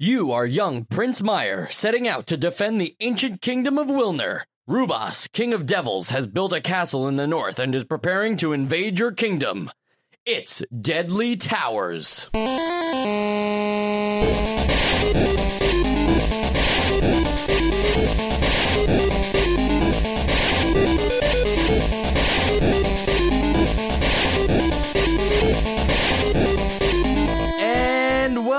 You are young Prince Myer, setting out to defend the ancient kingdom of Willner. Rubas, king of devils, has built a castle in the north and is preparing to invade your kingdom. It's Deadly Towers.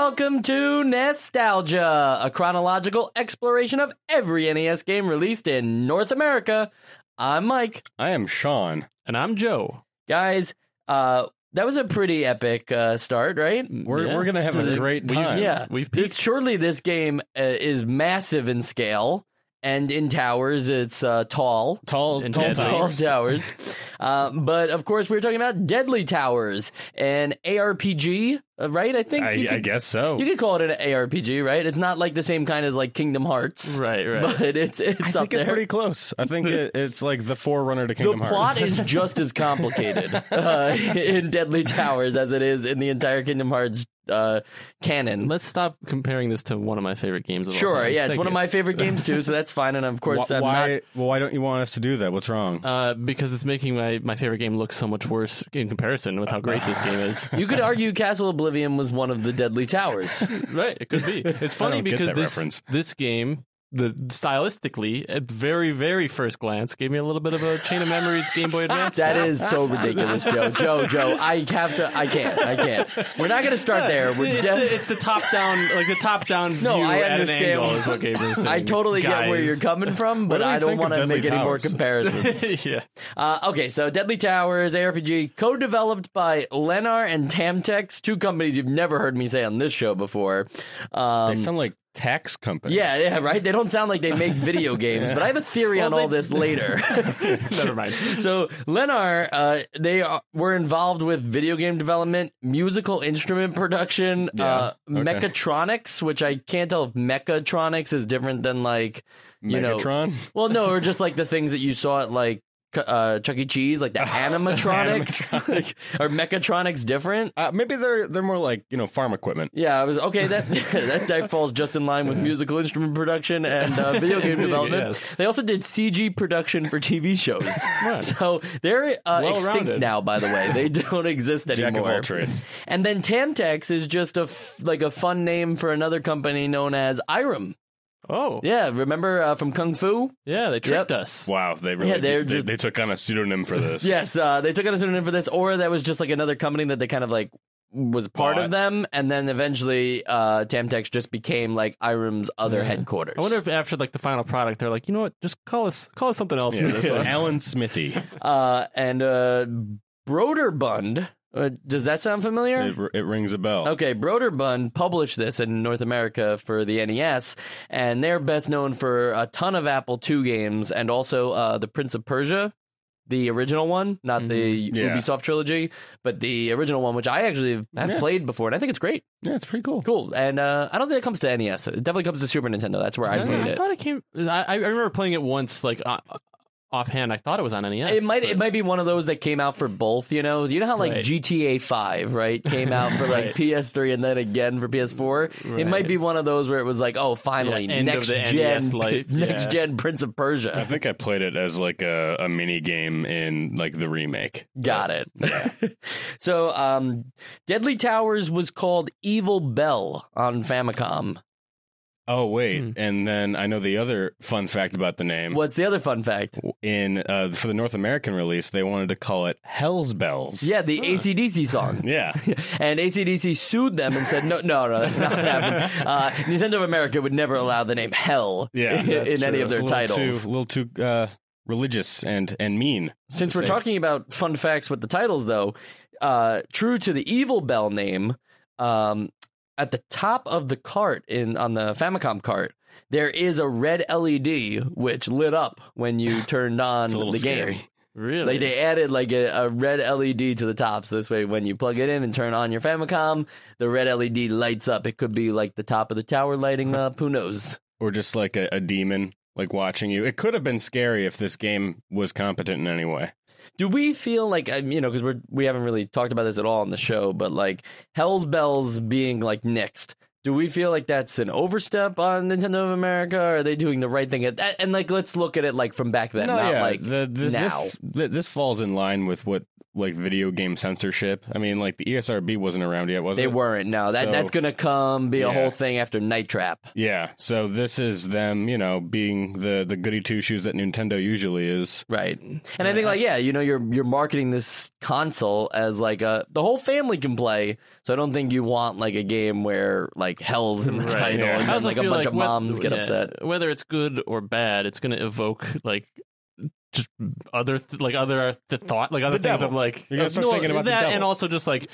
Welcome to Nostalgia, a chronological exploration of every NES game released in North America. I'm Mike. I am Sean. And I'm Joe. Guys, uh, that was a pretty epic uh, start, right? We're, Yeah. we're gonna have a great we've- time. Yeah, We've This, surely this game uh, is massive in scale, and in towers it's uh, tall. Tall, And tall. Tall towers. towers. Um, but of course, we were talking about Deadly Towers, an ARPG, uh, right? I think I, you I guess so. you could call it an ARPG, right? It's not like the same kind as like Kingdom Hearts, Right, right. but it's it's I up think it's pretty close. I think it, it's like the forerunner to Kingdom Hearts. the plot is just as complicated uh, in Deadly Towers as it is in the entire Kingdom Hearts uh, canon. Let's stop comparing this to one of my favorite games of all Sure, time. yeah, it's Thank one of my favorite games too, so that's fine. And of course, Wh- I'm why? not. Well, why don't you want us to do that? What's wrong? Uh, because it's making my, my favorite game look so much worse in comparison with how great this game is. You could argue Castle Oblivion was one of the Deadly Towers. right, it could be. It's funny because this reference. this game, the stylistically, at very very first glance, gave me a little bit of a Chain of Memories Game Boy Advance. That is so ridiculous, Joe. Joe, Joe, I have to. I can't. I can't. We're not going to start there. We're it's, de- the, it's the top down, like the top down No, view I at an understand. angle is what gave me the thing. I totally get where you're coming from, but do I don't want to Deadly make any more comparisons. yeah. Uh, okay, so Deadly Towers ARPG, co-developed by Lenar and Tamtex, two companies you've never heard me say on this show before. Um, they sound like tax companies. yeah, yeah, right. They don't sound like they make video games, but I have a theory on Well, all this later. Never mind. so Lenar, uh, they are, were involved with video game development, musical instrument production, uh, okay. mechatronics, which I can't tell if mechatronics is different than like you know. Megatron. Well, no, or just like the things that you saw at like uh, Chuck E. Cheese, like the animatronics or mechatronics different. Uh, maybe they're they're more like you know farm equipment. Yeah, I was okay. That that, that falls just in line with musical instrument production and uh, video game development. Yes. They also did CG production for TV shows, so they're uh, extinct now. By the way, they don't exist Jack of anymore. all trades. And then Tamtex is just a f- like a fun name for another company known as Irem. Oh, Yeah, remember uh, from Kung Fu? yeah, they tricked Yep. us. Wow, they really Yeah, they're they, just- they took on a pseudonym for this. Yes, uh, they took on a pseudonym for this, or that was just like another company that they kind of like was part Bought. of them, and then eventually uh, Tamtex just became like Irem's other headquarters. I wonder if after like the final product, they're like, you know what, just call us call us something else for this one. Alan Smithee. uh, and uh, Broderbund. Uh, does that sound familiar? It, it rings a bell. Okay, Broderbund published this in North America for the NES, and they're best known for a ton of Apple II games and also uh, the Prince of Persia, the original one, not the Mm-hmm. Yeah. Ubisoft trilogy, but the original one, which I actually have Yeah. played before, and I think it's great. Yeah, it's pretty cool. Cool. And uh, I don't think it comes to NES. It definitely comes to Super Nintendo. That's where I I, played I it. I thought it came. I, I remember playing it once, like uh, offhand. I thought it was on NES. It might but- it might be one of those that came out for both, you know. You know how like Right. GTA Five, right, came out for like Right. PS3 and then again for PS4. It might be one of those where it was like, oh, finally, Yeah, end of next the gen, NES life, next yeah. gen Prince of Persia. I think I played it as like a, a mini game in like the remake. Got it. so, um, Deadly Towers was called Evil Bell on Famicom. Oh wait, Hmm. and then I know the other fun fact about the name. What's the other fun fact? In uh, for the North American release, they wanted to call it Hell's Bells. Yeah, the ACDC song. yeah. And ACDC sued them and said, no, no, no, that's not what happened. Uh, Nintendo of America would never allow the name Hell Yeah, in, that's in any of their a titles. Too, a little too uh, religious and and mean. Since we're say. talking about fun facts with the titles, though, uh, true to the Evil Bell name, um, at the top of the cart in on the Famicom cart, there is a red LED which lit up when you turned on the scary. game. really. Like they added like a, a red LED to the top, so this way when you plug it in and turn on your Famicom, the red LED lights up. It could be like the top of the tower lighting up. Who knows? or just like a, a demon like watching you. It could have been scary if this game was competent in any way. Do we feel like um, you know because we're we haven't really talked about this at all on the show, but like Hell's Bells being like next. Do we feel like that's an overstep on Nintendo of America? Or are they doing the right thing? At, and like, let's look at it like from back then, no, not yeah, like the, the, now. This, this falls in line with what like video game censorship. I mean, like the ESRB wasn't around yet, was they it? They weren't. No, that So- that's gonna come be a whole thing after Night Trap. Yeah. So this is them, you know, being the the goody two shoes that Nintendo usually is. Right. And I uh, think like yeah, you know, you're you're marketing this console as like a the whole family can play. So I don't think you want like a game where like hell's in the Right, title yeah. and I then, like a feel bunch of whe- moms get yeah, upset. Whether it's good or bad, it's going to evoke like just other th- like other th- thought like other The things devil. of like You're gonna uh, start thinking about the that devil. and also just like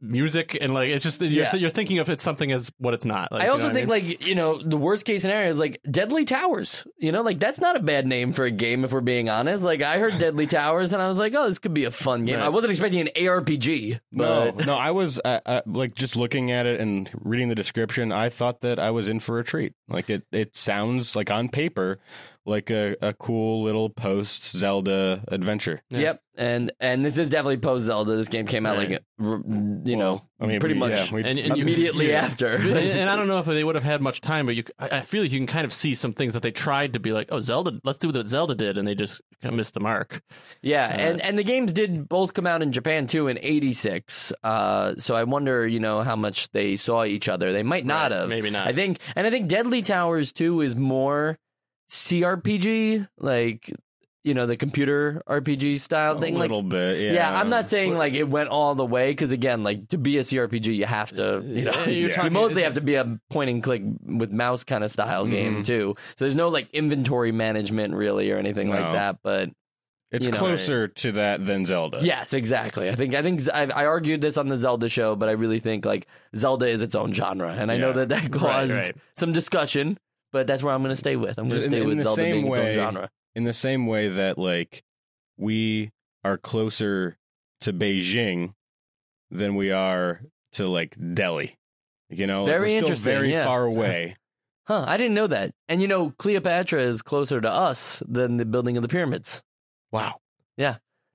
music and like it's just you're, Yeah. you're thinking of it something as what it's not. Like, I you also know what think mean? like you know the worst case scenario is like Deadly Towers. You know, like that's not a bad name for a game if we're being honest. Like I heard Deadly Towers and I was like, oh, this could be a fun game. Right. I wasn't expecting an ARPG, but no, no, I was uh, uh, like just looking at it and reading the description. I thought that I was in for a treat. Like it, it sounds like on paper like a, a cool little post Zelda adventure. Yeah. Yep, and and this is definitely post Zelda. This game came out Right. like you know, Well, I mean, pretty we- much yeah, we- And- and immediately yeah. after. and, and I don't know if they would have had much time, but you, I I feel like you can kind of see some things that they tried to be like, oh, Zelda, let's do what Zelda did, and they just kind of missed the mark. Yeah, Uh, and and the games did both come out in Japan too in '86. Uh, so I wonder, you know, how much they saw each other. They might not Right, have. maybe not. I think, and I think Deadly Towers too is more CRPG, like you know, the computer RPG style a thing. Like, little bit. Yeah. yeah. I'm not saying like it went all the way because again, like to be a CRPG, you have to, you know, Yeah, you talking- mostly have to be a point and click with mouse kind of style game Mhm. too. So there's no like inventory management really or anything like that, but. It's you know, closer to that than Zelda. Yes, exactly. I think I think I, I argued this on the Zelda show, but I really think like Zelda is its own genre, and I know that that caused right. some discussion, but that's where I'm going to stay with. I'm going to In- stay in with the Zelda same being its own way- genre. In the same way that like we are closer to Beijing than we are to like Delhi. You know, Very we're still interesting, very yeah. far away. Huh? I didn't know that. And you know, Cleopatra is closer to us than the building of the pyramids. wow.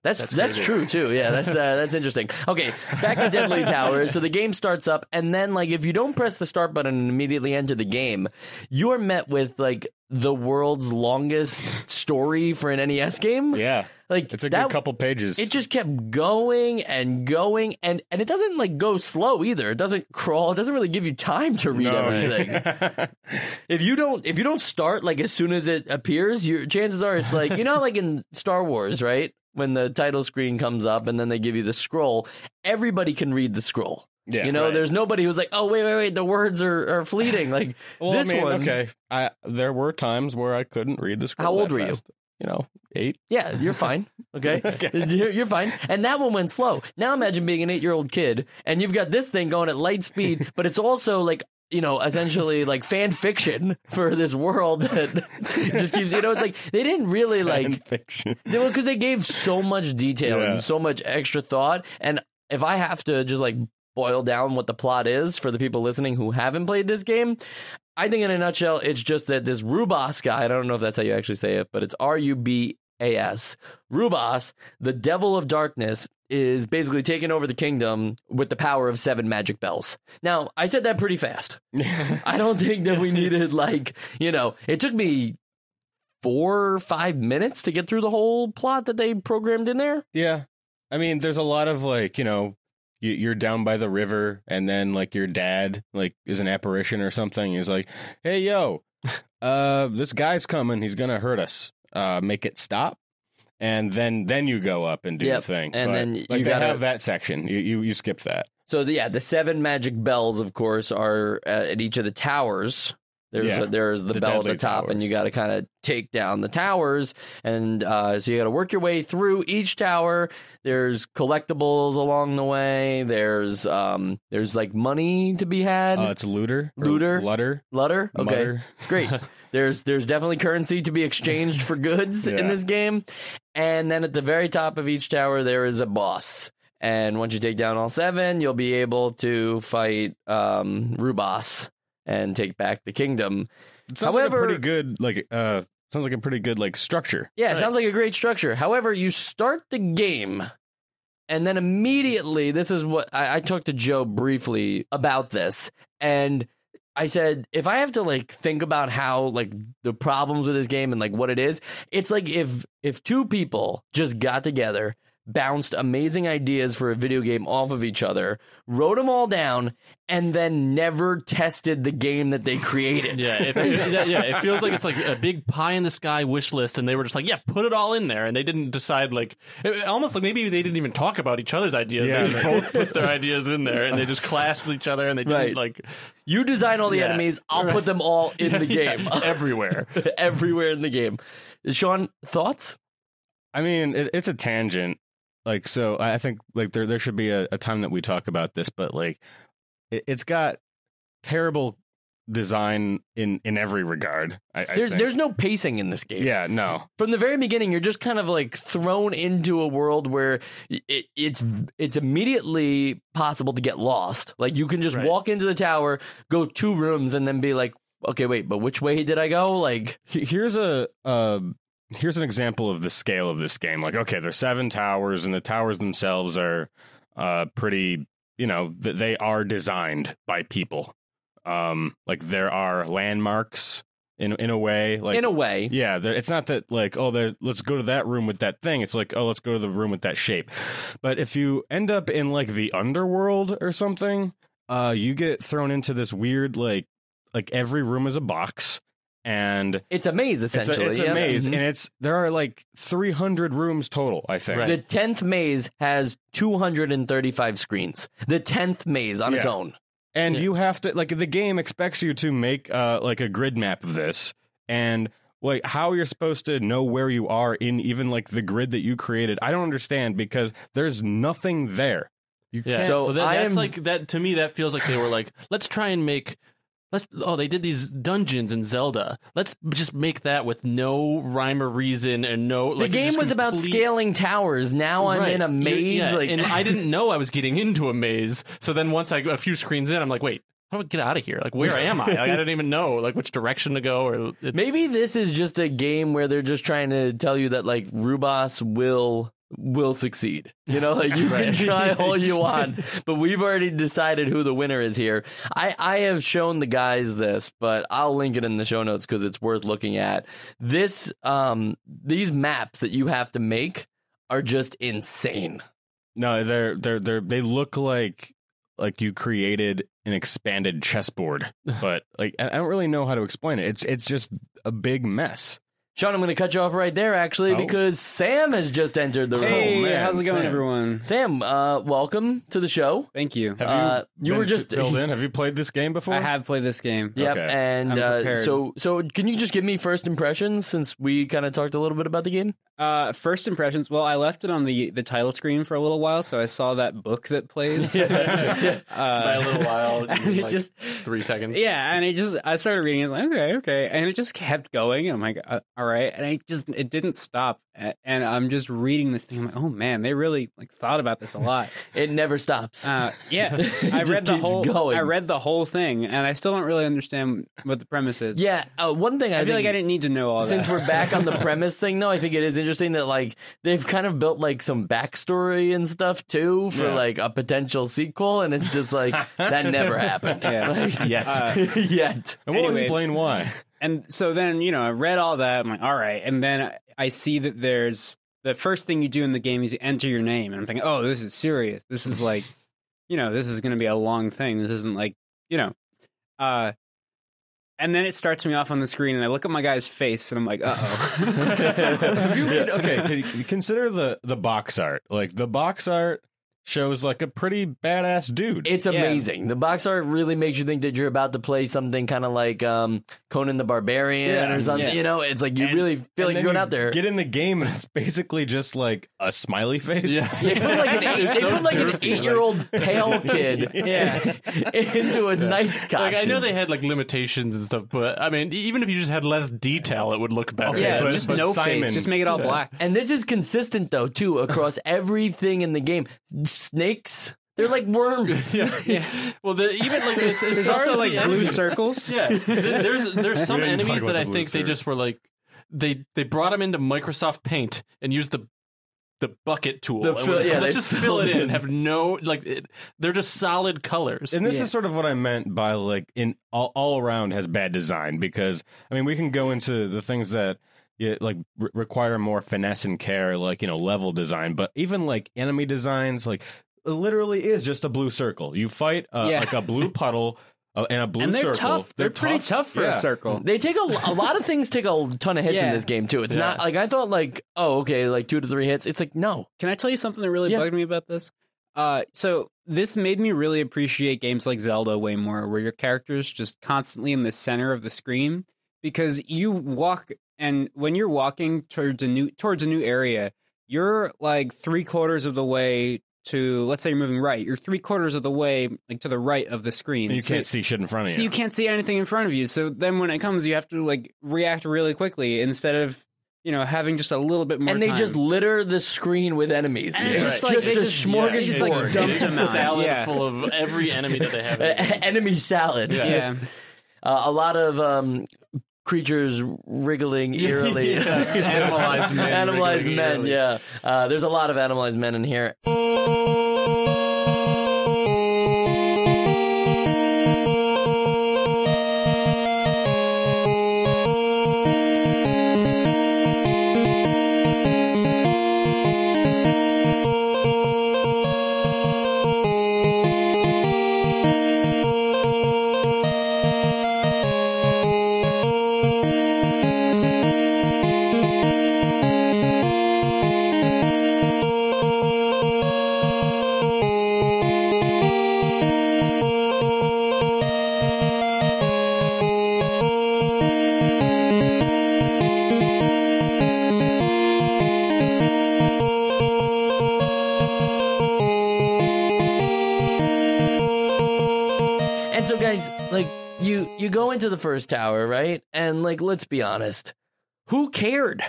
That's that's, That's true too. Yeah, that's uh, that's interesting. Okay, back to Deadly Towers. So the game starts up, and then like if you don't press the start button and immediately enter the game, you are met with like the world's longest story for an NES game. Yeah. Like It's a that, good couple pages. It just kept going and going, and and it doesn't like go slow either. It doesn't crawl. It doesn't really give you time to read No. everything. if you don't if you don't start like as soon as it appears, your chances are it's like you know like in Star Wars, right? When the title screen comes up and then they give you the scroll, everybody can read the scroll. yeah. you know, right. there's nobody who's like, oh wait, wait, wait, the words are, are fleeting. Like well, this I mean, one, okay. I there were times where I couldn't read the scroll. How old were you? fast. You know, eight. Yeah, you're fine. Okay, You're, you're fine. And that one went slow. Now imagine being an eight year old kid and you've got this thing going at light speed, but it's also like you know essentially like fan fiction for this world that just keeps you know it's like they didn't really Fan like fiction. because they gave so much detail Yeah. and so much extra thought and if I have to just like boil down what the plot is for the people listening who haven't played this game. I think in a nutshell, it's just that this Rubas guy, I don't know if that's how you actually say it, but it's R U B A S. Rubas, the devil of darkness, is basically taking over the kingdom with the power of seven magic bells. Now, I said that pretty fast. I don't think that we needed, like, you know, it took me four or five minutes to get through the whole plot that they programmed in there. Yeah. I mean, there's a lot of like, you know, you, you're down by the river, and then like your dad like is an apparition or something. He's like, "Hey, yo, uh, this guy's coming. He's gonna hurt us. Uh, make it stop." And then then you go up and do Yep, the thing. and But, then like you they gotta- have that section. You you you skipped that. So the, yeah, the seven magic bells, of course, are uh, at each of the towers. There's Yeah, a, there's the, the bell at the top, and you got to kind of take down the towers, and uh, so you got to work your way through each tower. There's collectibles along the way. There's um there's like money to be had. Uh, it's looter, Looter? lutter, Lutter, okay, mutter. great. There's there's definitely currency to be exchanged for goods in this game, and then at the very top of each tower there is a boss. And once you take down all seven, you'll be able to fight um, Rubas and take back the kingdom. It sounds However- like a pretty good like uh sounds like a pretty good like structure. Yeah, it Right. sounds like a great structure. However, you start the game, and then immediately, this is what I, I talked to Joe briefly about this, and I said if I have to like think about how like the problems with this game and like what it is, it's like if if two people just got together, bounced amazing ideas for a video game off of each other, wrote them all down, and then never tested the game that they created. Yeah, it, it- yeah, yeah. It feels like it's like a big pie in the sky wish list, and they were just like, "Yeah, put it all in there," and they didn't decide like it, almost like maybe they didn't even talk about each other's ideas. Yeah. they both put their ideas in there, and they just clashed with each other, and they didn't Right. like You design all the Yeah. enemies, I'll put them all in the Yeah, game. everywhere. Everywhere in the game. Sean, thoughts? I mean, it, it's a tangent. Like, so I think like there there should be a, a time that we talk about this, but like, it, it's got terrible design in in every regard. I, I There's think. there's no pacing in this game. yeah, no, From the very beginning, you're just kind of like thrown into a world where it, it's it's immediately possible to get lost. Like you can just Right. walk into the tower, go two rooms, and then be like, okay, wait, but which way did I go? Like, here's a uh, here's an example of the scale of this game. Like, okay, there's seven towers, and the towers themselves are uh, pretty. You know, th- they are designed by people. Um, like there are landmarks in in a way. Like in a way, Yeah, there- it's not that like oh, there, let's go to that room with that thing. It's like oh, let's go to the room with that shape. But if you end up in like the underworld or something, uh, you get thrown into this weird like like every room is a box and it's a maze it's a, essentially. it's a yeah. maze Mhm. and it's there are like 300 rooms total i think Right. The tenth maze has 235 screens. The tenth maze on its own. and Yeah. you have to like the game expects you to make uh like a grid map of this and like how you're supposed to know where you are in even like the grid that you created i don't understand because there's nothing there you Yeah. can't So well, that, that's am- like that to me. That feels like they were like, let's try and make. Let's. Oh, they did these dungeons in Zelda. Let's just make that with no rhyme or reason and no. The game was about scaling towers. Now I'm Right. in a maze. yeah, like and I didn't know I was getting into a maze. So then once I a few screens in, I'm like, wait, how do I get out of here? Like, where am I? Like, I don't even know like which direction to go. Or it's, Maybe this is just a game where they're just trying to tell you that like Rubas will will succeed. You know, like you can try all you want, but we've already decided who the winner is here. I I have shown the guys this, but I'll link it in the show notes because it's worth looking at. This um these maps that you have to make are just insane. no they're they're they're they look like like you created an expanded chessboard but like i I don't really know how to explain it it's it's just a big mess Sean, I'm going to cut you off right there, actually, Oh. because Sam has just entered the room. Hey, man, how's it going, Sam. everyone? Sam, uh, welcome to the show. Thank you. have Uh, you were just- filled in have you played this game before I have played this game. Yep, Okay. and I'm uh, so so can you just give me first impressions since we kind of talked a little bit about the game? Uh, first impressions. Well, I left it on the the title screen for a little while, so I saw that book that plays. by uh, a little while, and it like just three seconds. yeah, and it just I started reading it like okay, okay, and it just kept going. And I'm like, uh, all right, and I just it didn't stop. A- And I'm just reading this thing. I'm like, oh man, they really like thought about this a lot. It never stops. Uh, yeah, I read the whole. going. I read the whole thing, and I still don't really understand what the premise is. yeah, uh, one thing I, I feel think, like I didn't need to know all Since that. we're back on the premise thing, though, I think it is interesting that like they've kind of built like some backstory and stuff too for Yeah. like a potential sequel, and it's just like that never happened Yeah. Like, Yet. Uh, yet. and we'll Anyway. explain why and so then you know I read all that. I'm like, all right, and then I see that there's the first thing you do in the game is you enter your name, and I'm thinking, oh, this is serious. This is like, you know, this is going to be a long thing. This isn't like, you know, uh. And then it starts me off on the screen, and I look at my guy's face, and I'm like, "Uh Have you, oh." okay, consider the the box art. Like the box art shows like a pretty badass dude. It's Yeah. amazing. The box art really makes you think that you're about to play something kind of like um, Conan the Barbarian Yeah, or something. yeah. You know, it's like you And- really feel like you're going you out there. Get in the game and it's basically just like a smiley face. Yeah. They put like an eight, so like an eight year old pale kid Yeah. into a knight's costume. Like I know they had like limitations and stuff, but I mean, even if you just had less detail, it would look better. Okay, yeah, but- just but no Simon- face, just make it all black." and this is consistent though too across everything in the game. Snakes, they're like worms. yeah. yeah. Well, the, even like as, as There's also like the blue enemies- circles. Yeah, there's there's some We didn't talk enemies that I the blue think they just were like they they brought them into Microsoft Paint and used the the bucket tool. The fill- let's- yeah, let's just fill it in. in. Have no like it, they're just solid colors. And this Yeah. is sort of what I meant by like in all, all around has bad design because I mean we can go into the things that yeah, like re- require more finesse and care, like you know level design, but even like enemy designs, like it literally is just a blue circle. You fight uh, Yeah. like a blue puddle uh, and a blue and they're circle. tough. They're, pretty tough for Yeah. a circle. They take a, a lot of things take a ton of hits in this game too. It's Yeah. not like I thought like oh okay like two to three hits. It's like no. Can I tell you something that really Yeah. bugged me about this? Uh, so this made me really appreciate games like Zelda way more, where your character's just constantly in the center of the screen because you walk and when you're walking towards a new towards a new area, you're like three quarters of the way to let's say you're moving right. You're three quarters of the way like to the right of the screen. And you So- can't see shit in front of you. so you. you can't see anything in front of you. So then when it comes, you have to like react really quickly instead of you know having just a little bit more. and they time. just litter the screen with enemies. And it's It's just like- just they a just- smorgasbord. they just, like, dumped a salad Yeah. full of every enemy that they have. in the game. enemy salad. yeah. Uh, a lot of um, creatures wriggling eerily. Animalized men Animalized men. eerily. Yeah. Uh, there's a lot of animalized men in here. So, guys, like you, you go into the first tower, right? And like, let's be honest, who cared?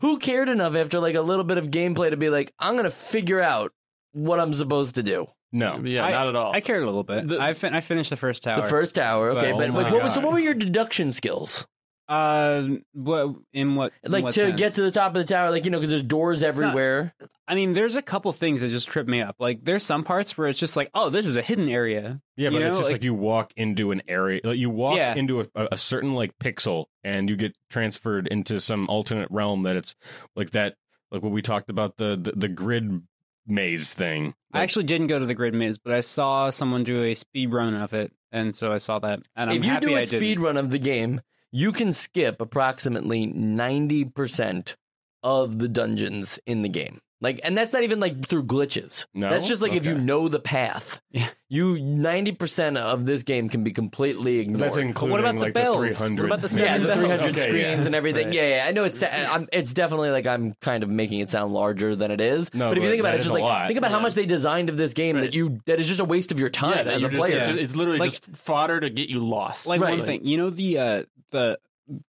Who cared enough after like a little bit of gameplay to be like, I'm gonna figure out what I'm supposed to do? no. Yeah, I- not at all. I cared a little bit. The- I, fin- I finished the first tower. The first tower, okay, oh But- but, Oh like, my what was so? What were your deduction skills? Uh, what in what in Like what to sense? get to the top of the tower, like you know, because there's doors So- everywhere. I mean, there's a couple things that just trip me up. Like, there's some parts where it's just like, oh, this is a hidden area. Yeah, but know, it's just like, like- you walk into an area, like you walk Yeah. into a, a certain like pixel, and you get transferred into some alternate realm that it's like that, like what we talked about the the, the grid maze thing. I actually didn't go to the grid maze, but I saw someone do a speed run of it, and so I saw that. And I'm if you happy do a I didn't. speed run of the game, you can skip approximately ninety percent of the dungeons in the game. Like, and that's not even like through glitches. No? That's just like if you know the path. You ninety percent of this game can be completely ignored. that's including what about the like bells? the three hundred. What about the yeah, the 300 Okay, screens yeah. and everything. Right. Yeah, yeah, I know it's I'm, it's definitely like I'm kind of making it sound larger than it is. No, but if you think about it, it's just like lot. think about how much they designed of this game Right. that you that is just a waste of your time Yeah, as a you're just- player. it's, it's literally Like- just fodder to get you lost. like Right. one thing, you know the uh the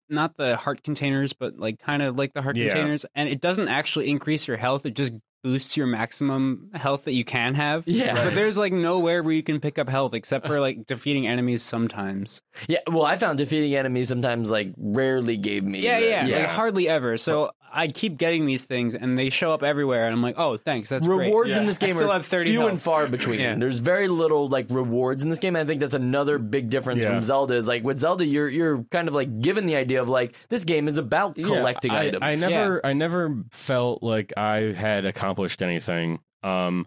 not the heart containers, but like kind of like the heart Yeah. containers, and it doesn't actually increase your health. It just boosts your maximum health that you can have. Yeah. but there's like nowhere where you can pick up health except for like defeating enemies sometimes. Yeah, well, I found defeating enemies sometimes like rarely gave me. Yeah, the- yeah, like hardly ever. So I keep getting these things, and they show up everywhere, and I'm like, oh, thanks, that's rewards great. in this I game still are have 30 few health. and far between. Yeah. There's very little like rewards in this game. And I think that's another big difference Yeah. from Zelda. Is like with Zelda, you're you're kind of like given the idea of like this game is about Yeah, collecting I, items. I never, I never felt like I had accomplished anything. Um,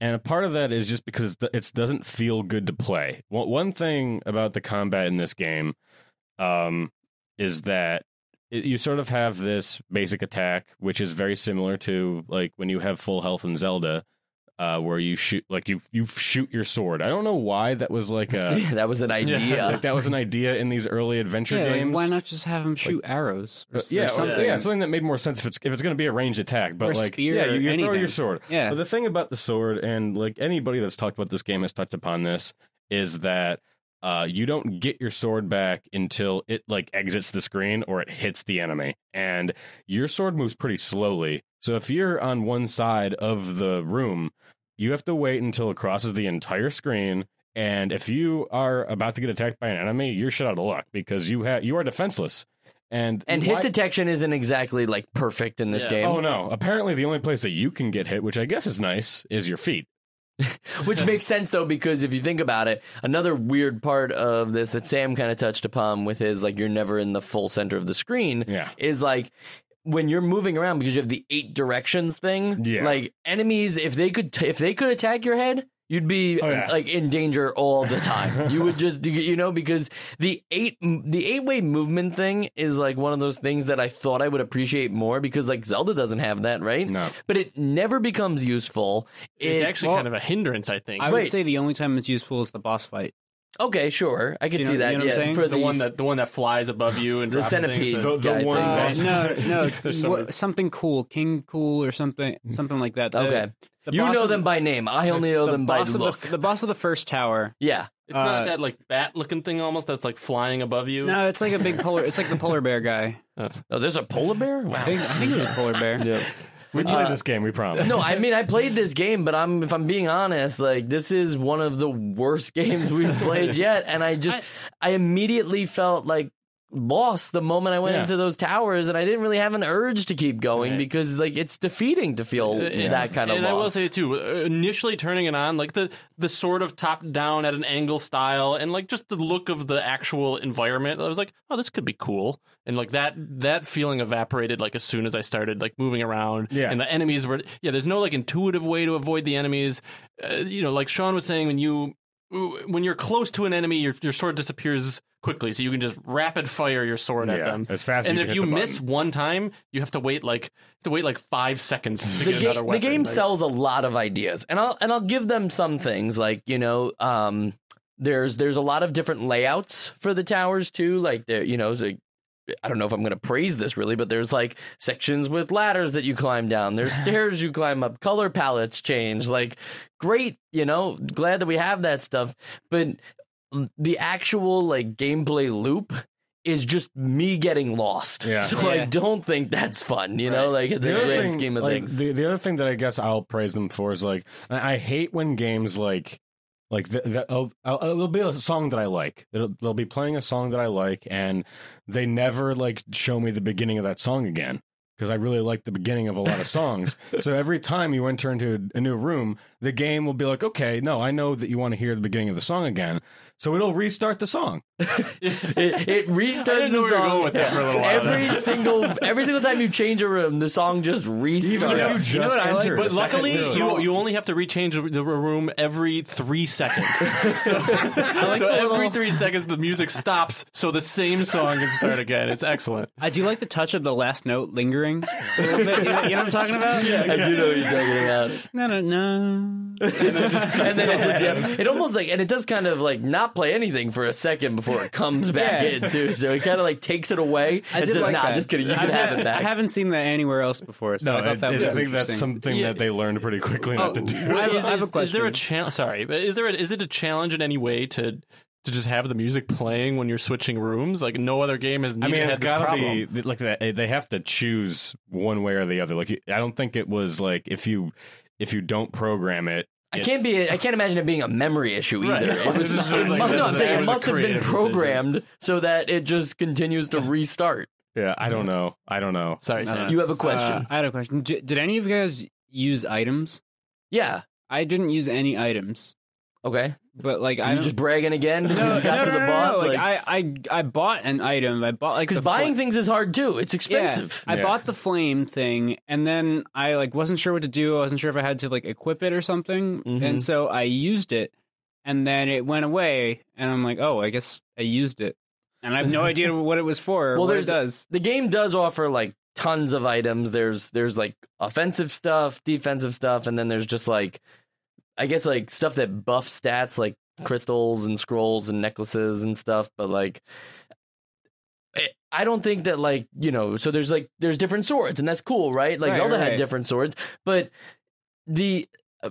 and a part of that is just because it doesn't feel good to play. One one thing about the combat in this game, um, is that it, you sort of have this basic attack, which is very similar to like when you have full health in Zelda. Uh, where you shoot like you you shoot your sword. I don't know why that was like a that was an idea. like that was an idea in these early adventure Yeah, like, games. why not just have them shoot arrows? Or, Uh, s- or yeah, or- something. yeah, something that made more sense if it's if it's going to be a ranged attack. But Or like, spear yeah, you, you throw your sword. Yeah. But the thing about the sword, and like anybody that's talked about this game has touched upon this, is that uh, you don't get your sword back until it like exits the screen or it hits the enemy, and your sword moves pretty slowly. So if you're on one side of the room, you have to wait until it crosses the entire screen. And if you are about to get attacked by an enemy, you're shit out of luck because you have you are defenseless. And And why- hit detection isn't exactly like perfect in this Yeah. game. Oh no! Apparently, the only place that you can get hit, which I guess is nice, is your feet. Which makes sense though, because if you think about it, another weird part of this that Sam kind of touched upon with his like you're never in the full center of the screen Yeah. is like when you're moving around because you have the eight directions thing. Yeah. Like enemies, if they could, t- if they could attack your head. You'd be Oh, yeah. like in danger all the time. you would just, you know, because the eight, the eight way movement thing is like one of those things that I thought I would appreciate more because like Zelda doesn't have that, right? No. But it never becomes useful. It's It- actually well, kind of a hindrance, I think. I would Right. say the only time it's useful is the boss fight. Okay, sure, I can You know- see that. you know what I'm yeah, saying? for the these- one that the one that flies above you and The drops centipede. and- The, the guy one thing, Uh, no, no, There's so wha- many- something cool, King Cool or something, something like that. The- Okay, the you boss know of- them by name. I only know the them by boss of look. The, the boss of the first tower. yeah. It's not Uh, that like bat looking thing almost that's like flying above you. No, it's like a big polar. It's like the polar bear guy. Oh, there's a polar bear. Wow. I think, I think it was a polar bear. yeah. we play this game. We promise. No, I mean I played this game, but I'm if I'm being honest, like this is one of the worst games we've played yet, and I just I, immediately felt like lost the moment I went Yeah. into those towers, and I didn't really have an urge to keep going Right. because like it's defeating to feel Uh, and- that kind of and I will lost. say too, uh, initially turning it on, like the the sort of top down at an angle style, and like just the look of the actual environment, I was like, oh, this could be cool. And like that that feeling evaporated like as soon as I started like moving around. Yeah. And the enemies were yeah. There's no like intuitive way to avoid the enemies. Uh, you know, like Sean was saying, when you when you're close to an enemy, your your sword disappears quickly, so you can just rapid fire your sword at them as fast as And you if can you the miss button. one time, you have to wait like to wait like five seconds to the, get ga- another the game Like- sells a lot of ideas, and I'll and I'll give them some things like you know, um, there's there's a lot of different layouts for the towers too. Like there, you know, like, I don't know if I'm going to praise this really, but there's like sections with ladders that you climb down. There's stairs you climb up. Color palettes change. Like great, you know, glad that we have that stuff, but the actual like gameplay loop. Is just me getting lost. Yeah. So I don't think that's fun, you know, like in the, other grand thing, scheme of like, things. The, the other thing that I guess I'll praise them for is like I I hate when games like like the, the, I'll, I'll, it'll be a song that I like. It'll, they'll be playing a song that I like, and they never like show me the beginning of that song again because I really like the beginning of a lot of songs. so every time you enter into a new room, the game will be like, okay, no, I know that you want to hear the beginning of the song again, so it'll restart the song. it, it restarts I didn't know the we were song going with that for a little while every single every single time you change a room the song just restarts Even if you just You know what I like? enter, But luckily, you you only have to rechange the the room every three seconds. so so every little- three seconds, the music stops, so the same song can start again. It's excellent. I do like the touch of the last note lingering a little bit. You know, you know what I'm talking about? Yeah, I do know what you're talking about. No, no, no. And then it just yeah, it almost like and it does kind of like not play anything for a second before it comes back Yeah. in too. So it kind of like takes it away I and did says, like "Nah, that. just kidding. You I can have it back." I haven't seen that anywhere else before, so No, I thought that I, was I think that's something Yeah. that they learned pretty quickly not to oh, do. I have- is, I have a is- is there a challenge? Sorry, but is there a, is it a challenge in any way to to just have the music playing when you're switching rooms? Like no other game has. I mean, it's had this got to be like that. They have to choose one way or the other. Like, I don't think it was like if you if you don't program it. I can't be. I can't imagine it being a memory issue Right. either. It was. This is it like- must, no, I'm saying it must have been creative decision. programmed so that it just continues to restart. Yeah, I don't know. I don't know. Sorry, Sam. no. You have a question? Uh, I had a question. D- did any of you guys use items? yeah. I didn't use any items, Okay. But like I you don't- just bragging again? no, you got no, to no, the no, boss. no. Like, like, I, I, I bought an item. I bought like Because buying fl- things is hard too. It's expensive. Yeah, I bought the flame thing, and then I like wasn't sure what to do. I wasn't sure if I had to like equip it or something, Mhm. and so I used it, and then it went away, and I'm like, oh, I guess I used it, and I have no idea what it was for. Well, what it there's- does. The game does offer like tons of items. There's there's like offensive stuff, defensive stuff, and then there's just like I guess like stuff that buffs stats like crystals and scrolls and necklaces and stuff, but like eh, I don't think that like, you know, so there's like there's different swords and that's cool, right? Like Right, Zelda had different swords, but the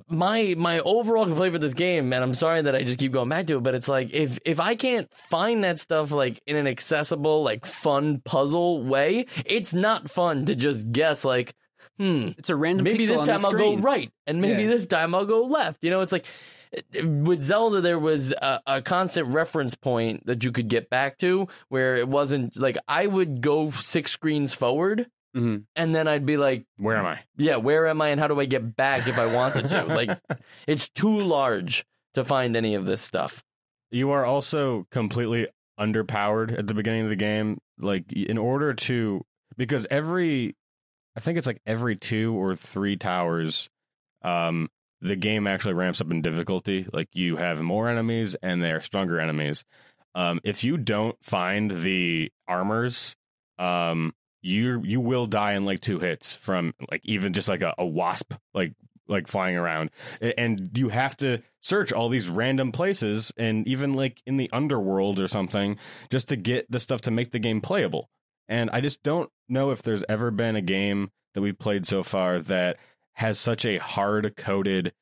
my my overall complaint for this game, and I'm sorry that I just keep going back to it, but it's like if if I can't find that stuff like in an accessible, like fun puzzle way, it's not fun to just guess like, hmm, It's a random. maybe pixel this on the time I'll go right, and maybe Yeah. this time I'll go left. You know, it's like with Zelda, there was a, a constant reference point that you could get back to where it wasn't like I would go six screens forward Mhm. and then I'd be like, Where am I? yeah, where am I and how do I get back if I wanted to? like, it's too large to find any of this stuff. You are also completely underpowered at the beginning of the game. Like in order to because every I think it's like every two or three towers, um, the game actually ramps up in difficulty. Like you have more enemies and they're stronger enemies. Um, if you don't find the armors, um, you you will die in like two hits from like even just like a, a wasp like like flying around and you have to search all these random places and even like in the underworld or something just to get the stuff to make the game playable and i just don't know if there's ever been a game that we've played so far that has such a hard coded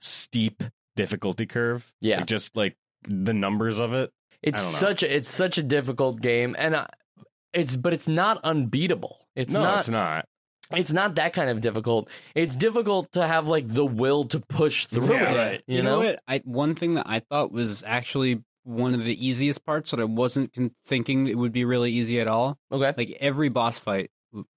steep difficulty curve Yeah. Like, just like the numbers of it It's I don't know. such a, it's such a difficult game, and uh, it's but it's not unbeatable. It's no not it's not it's not that kind of difficult. It's difficult to have like the will to push through Yeah, it. right. You, You, know? know, what? I one thing that I thought was actually one of the easiest parts that I wasn't con- thinking it would be really easy at all. Okay. Like every boss fight,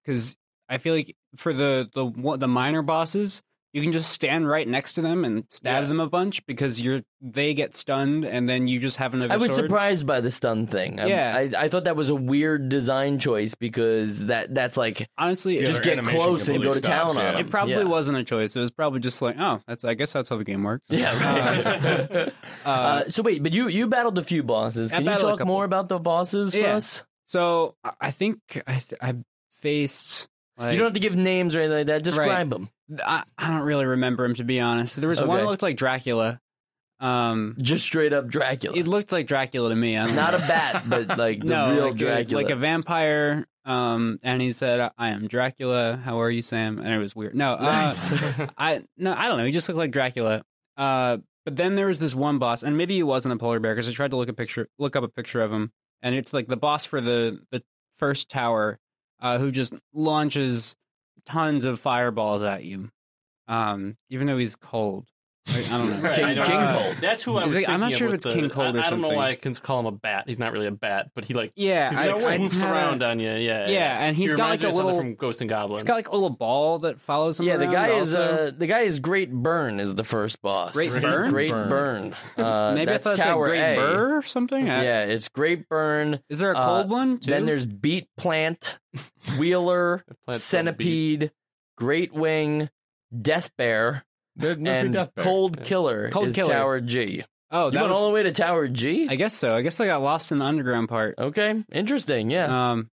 because I feel like for the the the minor bosses, you can just stand right next to them and stab Yeah. them a bunch because you're they get stunned and then you just have another. I was sword. surprised by the stun thing. Yeah. I, I thought that was a weird design choice because that that's like Honestly, Yeah, just get close and go completely to town stops, on yeah. them. It probably yeah. wasn't a choice. It was probably just like, oh, that's. I guess that's how the game works. Yeah. Right. Uh, uh, so wait, but you you battled a few bosses. Can you talk more about the bosses for us? so I- I think I, th- I faced. Like, you don't have to give names or anything like that. Describe them. I, I don't really remember him to be honest. There was one that looked like Dracula. Um, Just straight up Dracula. it looked like Dracula to me. I don't know. a bat, but like the no, real like a, Dracula. like a vampire. Um, and he said, "I am Dracula. How are you, Sam?" And it was weird. No, uh, Nice. I no, I don't know. He just looked like Dracula. Uh, but then there was this one boss, and maybe he wasn't a polar bear because I tried to look a picture, look up a picture of him, and it's like the boss for the the first tower, uh, who just launches tons of fireballs at you, um, even though he's cold. I, I don't know. Right, King- I know. King Uh, Cold. That's who I Is was. it- I'm not sure if it's with the- King Cold or I, I don't know why I can call him a bat. He's not really a bat, but he like Yeah, he's I, like I swoops around on you. Yeah, Yeah, and he's He got like a little. from Ghost and Goblin. He's got like a little ball that follows him. yeah, the around guy is uh, the guy is Great Burn is the first boss. Great Great Burn? Great Burn. Burn. Uh, Maybe I that's thought it said Tower Great A. Burr or something. I- Yeah, it's Great Burn. Is there a Uh, cold one too? Then there's Beat Plant, Wheeler, Plants don't beat. Centipede, Great Wing, Death Bear, There must be and Death Bear. Cold Killer Cold is Killer. Tower G. oh, You that went was, all the way to Tower G? I guess so. I guess I got lost in the underground part. okay, interesting. Yeah. Um,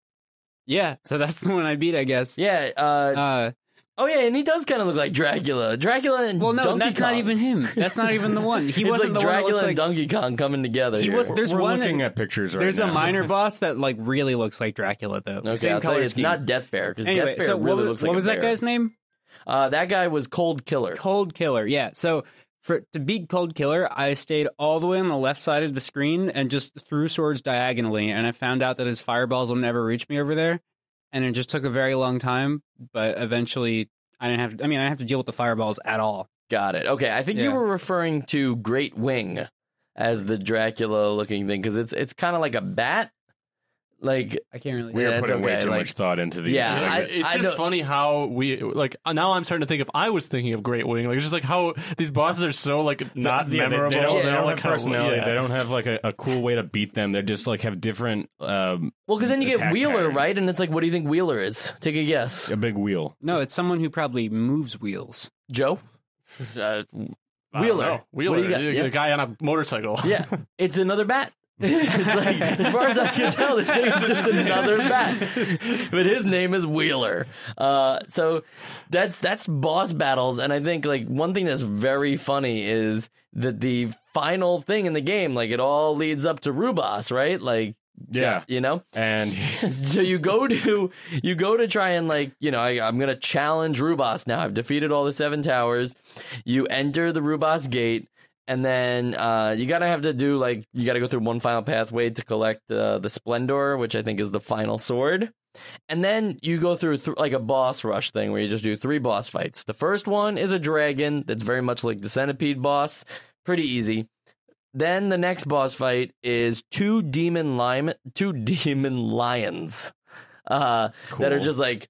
yeah. So that's the one I beat. I guess. yeah. Uh, Uh, oh, yeah, and he does kind of look like Dracula. Dracula and well, no, Donkey that's Kong. not even him. That's not even the one. He it's wasn't like the Dracula looked and like. Donkey Kong coming together. He here. was- there's We're one looking at pictures right There's now. a minor boss that like really looks like Dracula though. Okay, Same I'll tell color you, it's scheme. not Death Bear because Anyway, Death Bear so really what, was- looks like what a was that bear. guy's name? Uh, that guy was Cold Killer. Cold Killer. Yeah. So for to beat Cold Killer, I stayed all the way on the left side of the screen and just threw swords diagonally, and I found out that his fireballs will never reach me over there, and it just took a very long time, but eventually I didn't have. To, I mean, I didn't have to deal with the fireballs at all. Got it. Okay, I think you were referring to Great Wing as the Dracula looking thing because it's it's kind of like a bat. Like I can't really. We Yeah, are it's putting way okay, too like- much thought into the. Yeah, like, I- it's I just know- funny how we like now I'm starting to think if I was thinking of Great Wing like it's just like how these bosses are so like not yeah, they- memorable They, don't, and they don't like have personality. yeah. They don't have like a, a cool way to beat them. They just like have different. Um, well, because then you get Wheeler patterns. right, and it's like, what do you think Wheeler is? Take a guess, a big wheel. No, it's someone who probably moves wheels. Joe. Uh, I Wheeler. What do Wheeler, you got? the, Yeah. the guy on a motorcycle. Yeah, it's another bat. it's like, as far as I can tell, this thing is just another bat. But his name is Wheeler. Uh, so that's that's boss battles, and I think like one thing that's very funny is that the final thing in the game, like it all leads up to Rubas, right? Like, Yeah, you know. and so you go to you go to try and like you know I, I'm gonna challenge Rubas now. I've defeated all the seven towers. You enter the Rubas gate, and then uh, you gotta have to do like you gotta go through one final pathway to collect uh, the Splendor, which I think is the final sword. And then you go through th- like a boss rush thing where you just do three boss fights. The first one is a dragon that's very much like the centipede boss pretty easy. Then the next boss fight is two demon lime, two demon lions, uh, that are just like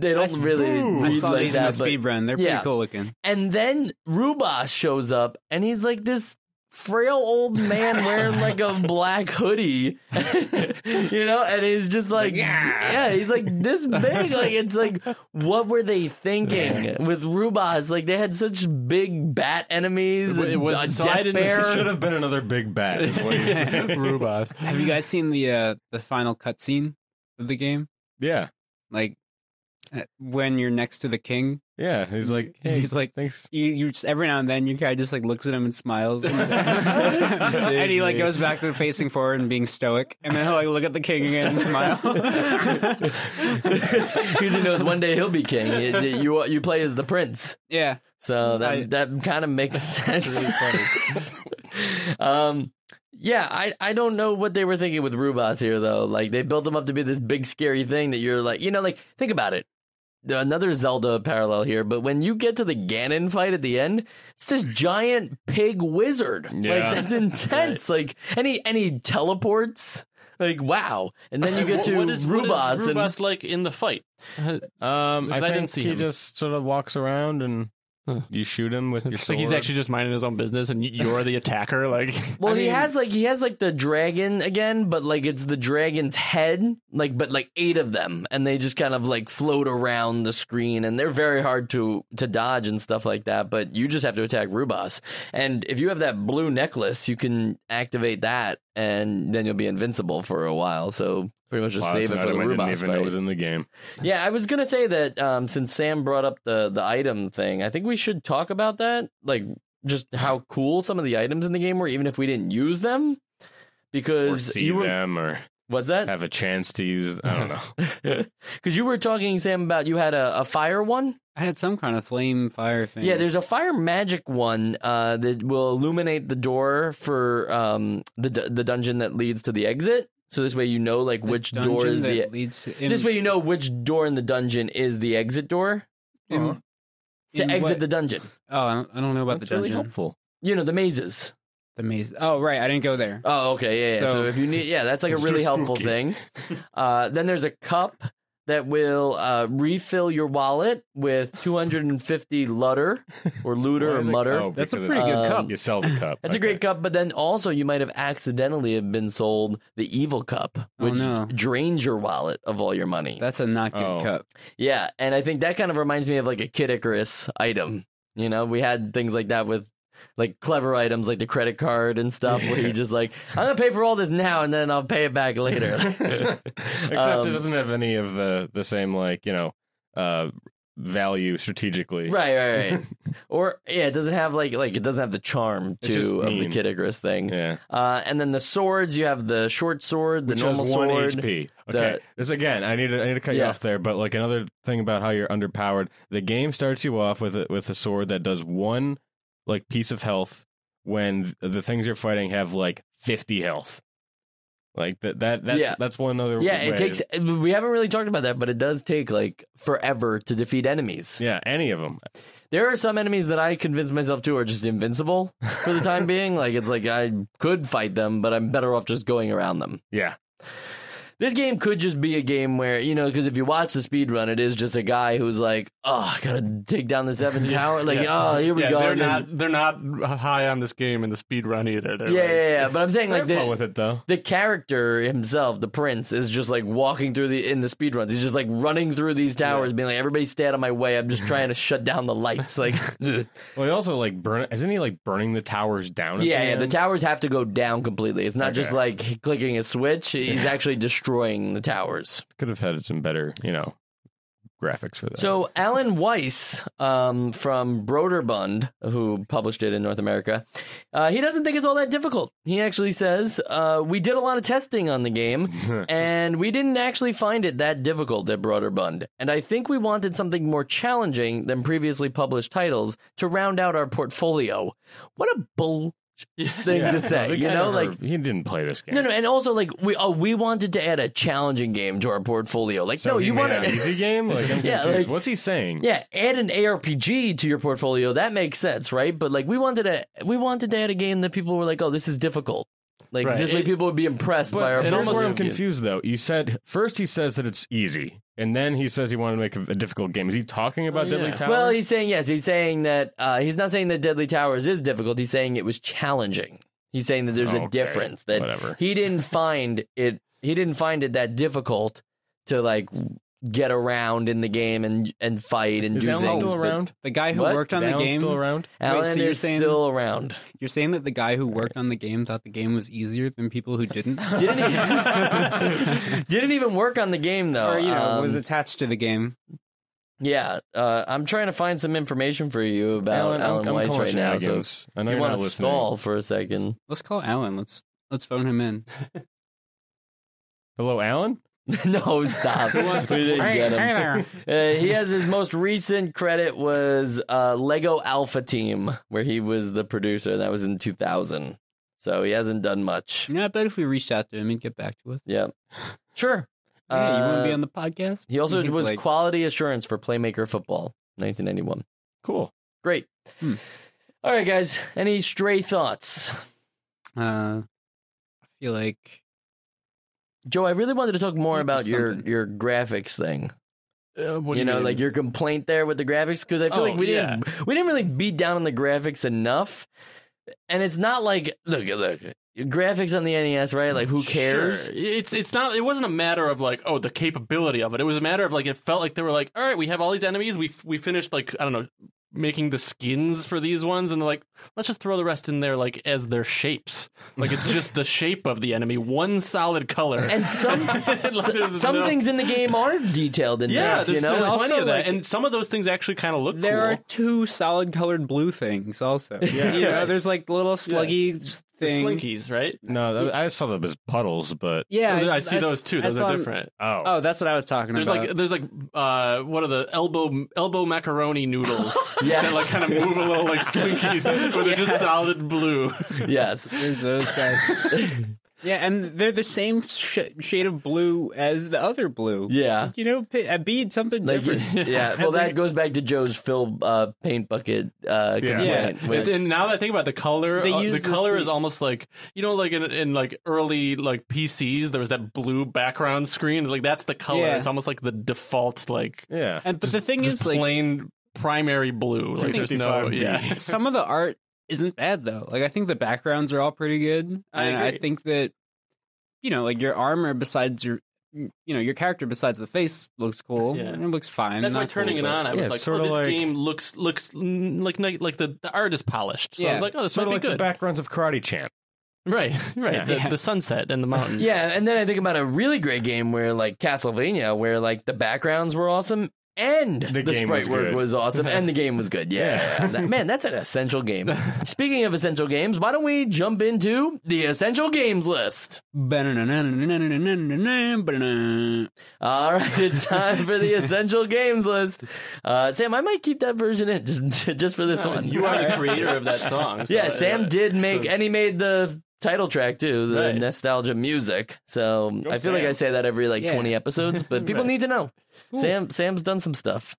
they don't s- really I read saw like these in the speed run. They're Yeah. pretty cool looking. and then Rubas shows up, and he's like this frail old man wearing like a black hoodie, you know, and he's just like, yeah. he's like this big. Like it's like, what were they thinking with Rubas? Like they had such big bat enemies. It and was- a so I death didn't- It bear. should have been another big bat. Is what he's. Rubas. Have you guys seen the uh, the final cutscene of the game? Yeah, Like when you're next to the king, yeah. He's like, hey, He's like- thanks. you, you just every now and then your guy just like looks at him and smiles, saved and he like goes back to facing forward and being stoic, and then he'll like look at the king again and smile. Because he knows one day he'll be king. You, you you play as the prince, yeah, so that I- that kind of makes sense. um, yeah, I I don't know what they were thinking with Rubas here though. Like they built him up to be this big scary thing that you're like, you know, like think about it. Another Zelda parallel here, but when you get to the Ganon fight at the end, it's this giant pig wizard. Yeah. Like that's intense. Like any any and teleports. Like wow, and then you get What- to what is, what is Rubas, and Rubas like in the fight? Um, I I think didn't see he him. just sort of walks around and Huh. you shoot him with your It's sword. like he's actually just minding his own business, and you're the attacker. Like, Well, I he mean, has like he has like the dragon again, but like it's the dragon's head, like but like eight of them, and they just kind of like float around the screen, and they're very hard to to dodge and stuff like that. But you just have to attack Rubas, and if you have that blue necklace, you can activate that, and then you'll be invincible for a while. So pretty much just Wow, save it for the item I Rubas didn't even know fight. was in the game. Yeah, I was gonna say that um, since Sam brought up the the item thing, I think we should talk about that, like just how cool some of the items in the game were, even if we didn't use them. Or Because see you were them, or what's that? have a chance to use. I don't know. Because you were talking Sam about you had a, a fire one. I had some kind of flame fire thing. Yeah, there's a fire magic one uh, that will illuminate the door for um, the d- the dungeon that leads to the exit. So this way you know like A which door is that the leads to in, this way you know which door in the dungeon is the exit door in- to in exit what- the dungeon. Oh, I don't, I don't know about That's the really dungeon. helpful. You know the mazes. The maze. Oh, right. I didn't go there. Oh, okay, yeah. yeah. So, So- if you need, yeah, that's like a really helpful spooky. thing. Uh, then there's a cup that will uh, refill your wallet with 250 lutter or looter or are mutter. oh, That's a pretty it- good Um, cup. You sell the cup. That's a great cup, but then also you might have accidentally have been sold the evil cup, Oh, which no. drains your wallet of all your money. That's a not good Oh. cup. yeah, and I think that kind of reminds me of like a Kid Icarus item. You know, we had things like that with like clever items like the credit card and stuff where you just like, I'm gonna pay for all this now and then I'll pay it back later. Except Um, it doesn't have any of the the same like you know uh value strategically. Right, right, right. or yeah, it doesn't have like like it doesn't have the charm It's just too of the mean. Kid Icarus thing. Yeah. Uh, and then the swords, you have the short sword, the Which normal has one sword. HP. the- Okay. this again, I need to I need to cut you off there, but like another thing about how you're underpowered, the game starts you off with a, with a sword that does one like piece of health when the things you're fighting have like 50 health. Like that that that's Yeah. that's one other Yeah, it takes. We haven't really talked about that, but it does take like forever to defeat enemies. Yeah, any of them. There are some enemies that I convince myself to are just invincible for the time being. Like it's like I could fight them, but I'm better off just going around them. Yeah. This game could just be a game where you know, because if you watch the speed run, it is just a guy who's like, "Oh, I gotta take down the seven tower." Like, Yeah. oh, here we yeah, go. they're not they're not high on this game in the speed run either. They're yeah, like, yeah, yeah. But I'm saying like the, with it though. the character himself, the prince, is just like walking through the in the speed runs. He's just like running through these towers, being like, "Everybody, stay out of my way! I'm just trying to shut down the lights." Like, yeah, Well, he also like burn. Isn't he like burning the towers down? Yeah. the, The end? towers have to go down completely. It's not just like clicking a switch. He's actually destroying the towers. could have had some better, you know, graphics for that. So Alan Weiss um, from Broderbund, who published it in North America, uh, he doesn't think it's all that difficult. He actually says uh, we did a lot of testing on the game, and we didn't actually find it that difficult at Broderbund. And I think we wanted something more challenging than previously published titles to round out our portfolio. What a bullshit thing Yeah, to say. the you know, never- like he didn't play this game. no, no, and also like we oh we wanted to add a challenging game to our portfolio. Like So no, he you made wanted an easy game. Like I'm Yeah, like- What's he saying? Yeah, add an ARPG to your portfolio. That makes sense, right? But like we wanted to we wanted to add a game that people were like, "Oh, this is difficult." Like Right. this way people would be impressed by our here's almost- where I'm confused though. You said first he says that it's easy, and then he says he wanted to make a, a difficult game. Is he talking about Oh, Deadly. Towers? Well, he's saying yes. He's saying that uh, he's not saying that Deadly Towers is difficult. He's saying it was challenging. He's saying that there's a difference that whatever. he didn't find it. He didn't find it that difficult to like get around in the game and and fight and is do Alan things. still but around? The guy who What? worked on Is the Alan game. still around? Alan so you're is saying- still around. You're saying that the guy who worked on the game thought the game was easier than people who didn't, Didn't even, didn't even work on the game though. or you know, Um, was attached to the game. Yeah, uh, I'm trying to find some information for you about Alan, Alan, I'm, I'm right now. So shenanigans. I know if you want to listening. stall for a second, Let's call Alan. Let's let's phone him in. Hello, Alan. no, stop. we didn't get him. Uh, he has his most recent credit was uh, Lego Alpha Team, where he was the producer. That was in 2000. So he hasn't done much. Yeah, I bet if we reached out to him, he'd get back to us. Yeah, sure. Yeah, you want to be Uh, on the podcast? He also He's was like, quality assurance for Playmaker Football, 1991. Cool. Great. Hmm. All right, guys. Any stray thoughts? uh, I feel like Joe, I really wanted to talk more about your something. your graphics thing. Uh, what do you know, mean? like your complaint there with the graphics, because I feel Oh, like we yeah. didn't we didn't really beat down on the graphics enough. And it's not like look look graphics on the NES, right? Like who cares? Sure. It's it's not. It wasn't a matter of like oh the capability of it. It was a matter of like it felt like they were like all right we have all these enemies. We we finished like I don't know making the skins for these ones and they're like let's just throw the rest in there like as their shapes. Like it's just the shape of the enemy, one solid color. And some Like, some no- things in the game are detailed in yeah, this, there's, you know. there's And plenty also, of that, like, and some of those things actually kind of look like there cool. are two solid colored blue things. Also, yeah, you know, there's like little sluggy The thing. slinkies, right? No, I saw them as puddles, but Yeah, I see s- those too. Those are him- different. oh, Oh, that's what I was talking There's about. like there's like uh what are the elbow elbow macaroni noodles yeah, that like kind of move a little like slinkies where they're just solid blue. yes. There's those guys. yeah, and they're the same sh- shade of blue as the other blue. Yeah. You know, pi- a bead something Like, different. yeah, well, that goes back to Joe's Phil uh, paint bucket uh, complaint. Yeah, which- It's- and now that I think about it, the color, They uh, the use the color same- is almost like you know, like in, in like early like PCs, there was that blue background screen. Like that's the color. Yeah. It's almost like the default, like yeah. And but the thing just is, like, plain primary blue. Like there's no, 55B. yeah. some of the art isn't bad though. Like I think the backgrounds are all pretty good. I and I think that you know, like your armor besides your you know, your character besides the face looks cool. Yeah. And it looks fine. That's why Not turning cool, it on, I yeah, was it's like, oh, sorta this like- game looks looks like like the, the art is polished. So I was like, oh, this Sort might of be like the good. backgrounds of Karate Champ. Right, right. Yeah. The, Yeah. the sunset and the mountain. Yeah, and then I think about a really great game where like Castlevania, where like the backgrounds were awesome and the, the sprite was work good. was awesome, and the game was good. Yeah, yeah. man, that's an essential game. Speaking of essential games, why don't we jump into the essential games list? All right, it's time for the essential games list. Uh, Sam, I might keep that version in just just for this no, one. You are the creator of that song. So yeah, Sam did make, so. and he made the title track too, the right. nostalgia music. So Go I feel Sam. like I say that every like yeah. twenty episodes, but people right. need to know. Sam Sam's done some stuff.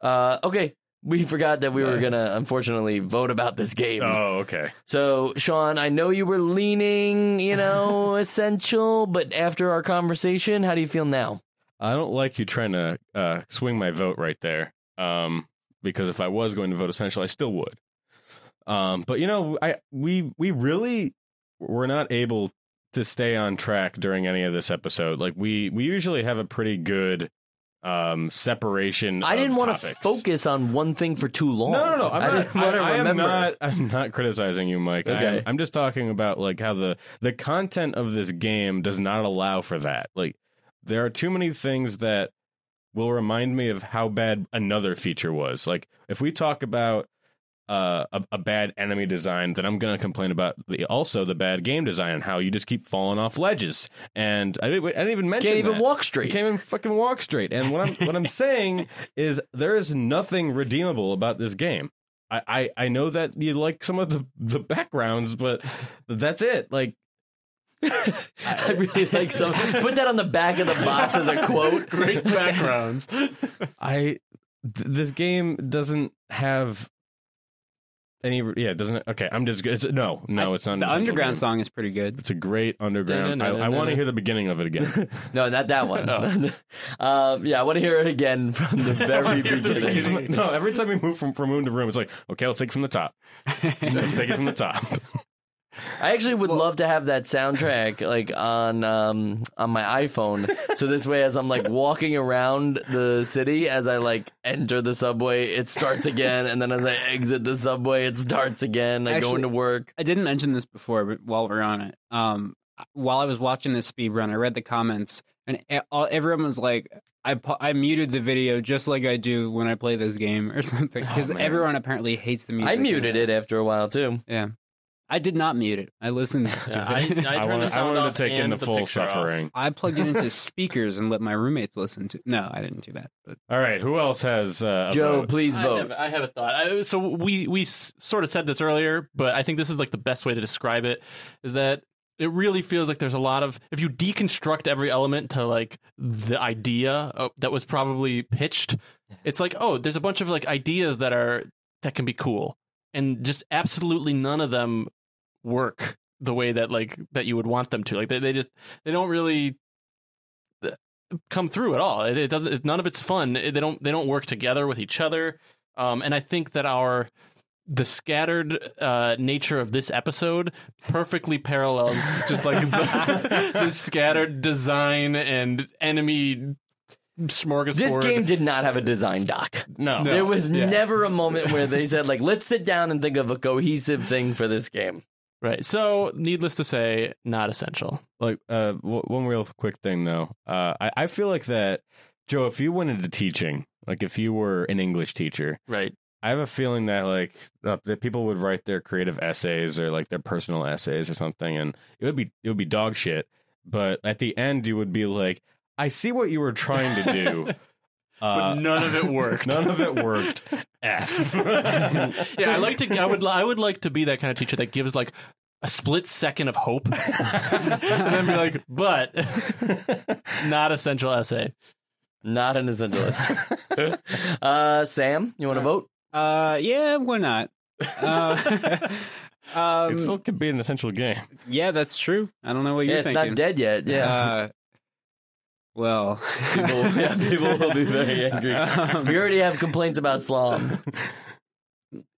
Uh, okay, we forgot that we were gonna unfortunately vote about this game. Oh, okay. So Sean, I know you were leaning, you know, essential, but after our conversation, how do you feel now? I don't like you trying to uh, swing my vote right there. Um, because if I was going to vote essential, I still would. Um, but you know, I we we really were not able to stay on track during any of this episode. Like we we usually have a pretty good um separation. I didn't want to focus on one thing for too long. No, no, no. I'm I not, didn't want to I, I am not. I'm not criticizing you, Mike. I'm, I'm just talking about like how the the content of this game does not allow for that. Like there are too many things that will remind me of how bad another feature was. Like if we talk about uh, a, a bad enemy design, then I'm going to complain about the also the bad game design and how you just keep falling off ledges. And I didn't, I didn't even mention Can't even that. walk You straight. can't even fucking walk straight. And what I'm what I'm saying is there is nothing redeemable about this game. I, I I know that you like some of the the backgrounds, but that's it. Like I really like some. Put that on the back of the box as a quote. Great backgrounds. I th- this game doesn't have any. Yeah, it doesn't. Okay, I'm just. It's, no, no, it's not. an The essential underground game. song is pretty good. It's a great underground. I, I want to hear the beginning of it again. No, not that one. um, yeah, I want to hear it again from the very hear the beginning. beginning. no, every time we move from, from room to room, it's like, okay, let's take it from the top. Let's take it from the top. I actually would love to have that soundtrack like on um, on my iPhone. So this way, as I'm like walking around the city, as I like enter the subway, it starts again, and then as I exit the subway, it starts again. I go Actually- into work. I didn't mention this before, but while we're on it, um, while I was watching this speed run, I read the comments, and all, everyone was like, "I I muted the video just like I do when I play this game or something," because man. everyone apparently hates the music. I muted it after a while too. Yeah, I did not mute it. I listened to Yeah, I, I turned I, the wanted, I wanted off to take in and the full picture off. suffering. I plugged it into speakers and let my roommates listen to. No, I didn't do that. But All right, who else has uh, a Joe, vote? please I vote. have, I have a thought. I, so we we s- sort of said this earlier, but I think this is like the best way to describe it is that it really feels like there's a lot of if you deconstruct every element to like the idea of, that was probably pitched, it's like oh, there's a bunch of like ideas that are that can be cool, and just absolutely none of them work the way that like that you would want them to. Like they, they just they don't really uh, come through at all. It, it doesn't. It, none of it's fun. It- they don't. They don't work together with each other. Um, and I think that our the scattered uh, nature of this episode perfectly parallels just like the, the scattered design and enemy smorgasbord. This game did not have a design doc. No. There was Yeah. never a moment where they said like, "Let's sit down and think of a cohesive thing for this game." Right. So, needless to say, not essential. like uh, w- one real quick thing though. Uh, I, I feel like that, Joe. If you went into teaching, like if you were an English teacher, Right. I have a feeling that like uh, that people would write their creative essays or like their personal essays or something, and it would be it would be dog shit. But at the end, you would be like, "I see what you were trying to do." But Uh, none of it worked. none of it worked. F. yeah, I like to. I would. I would like to be that kind of teacher that gives like a split second of hope, and then be like, "But not essential essay." Not an essential list. uh, Sam, you want to vote? uh, yeah, why not? Uh, um, it still could be an essential game. yeah, that's true. I don't know what Yeah, you're it's thinking. It's not dead yet. Yeah. Uh, well, people, yeah, people will be very angry. Um, we already have complaints about slalom.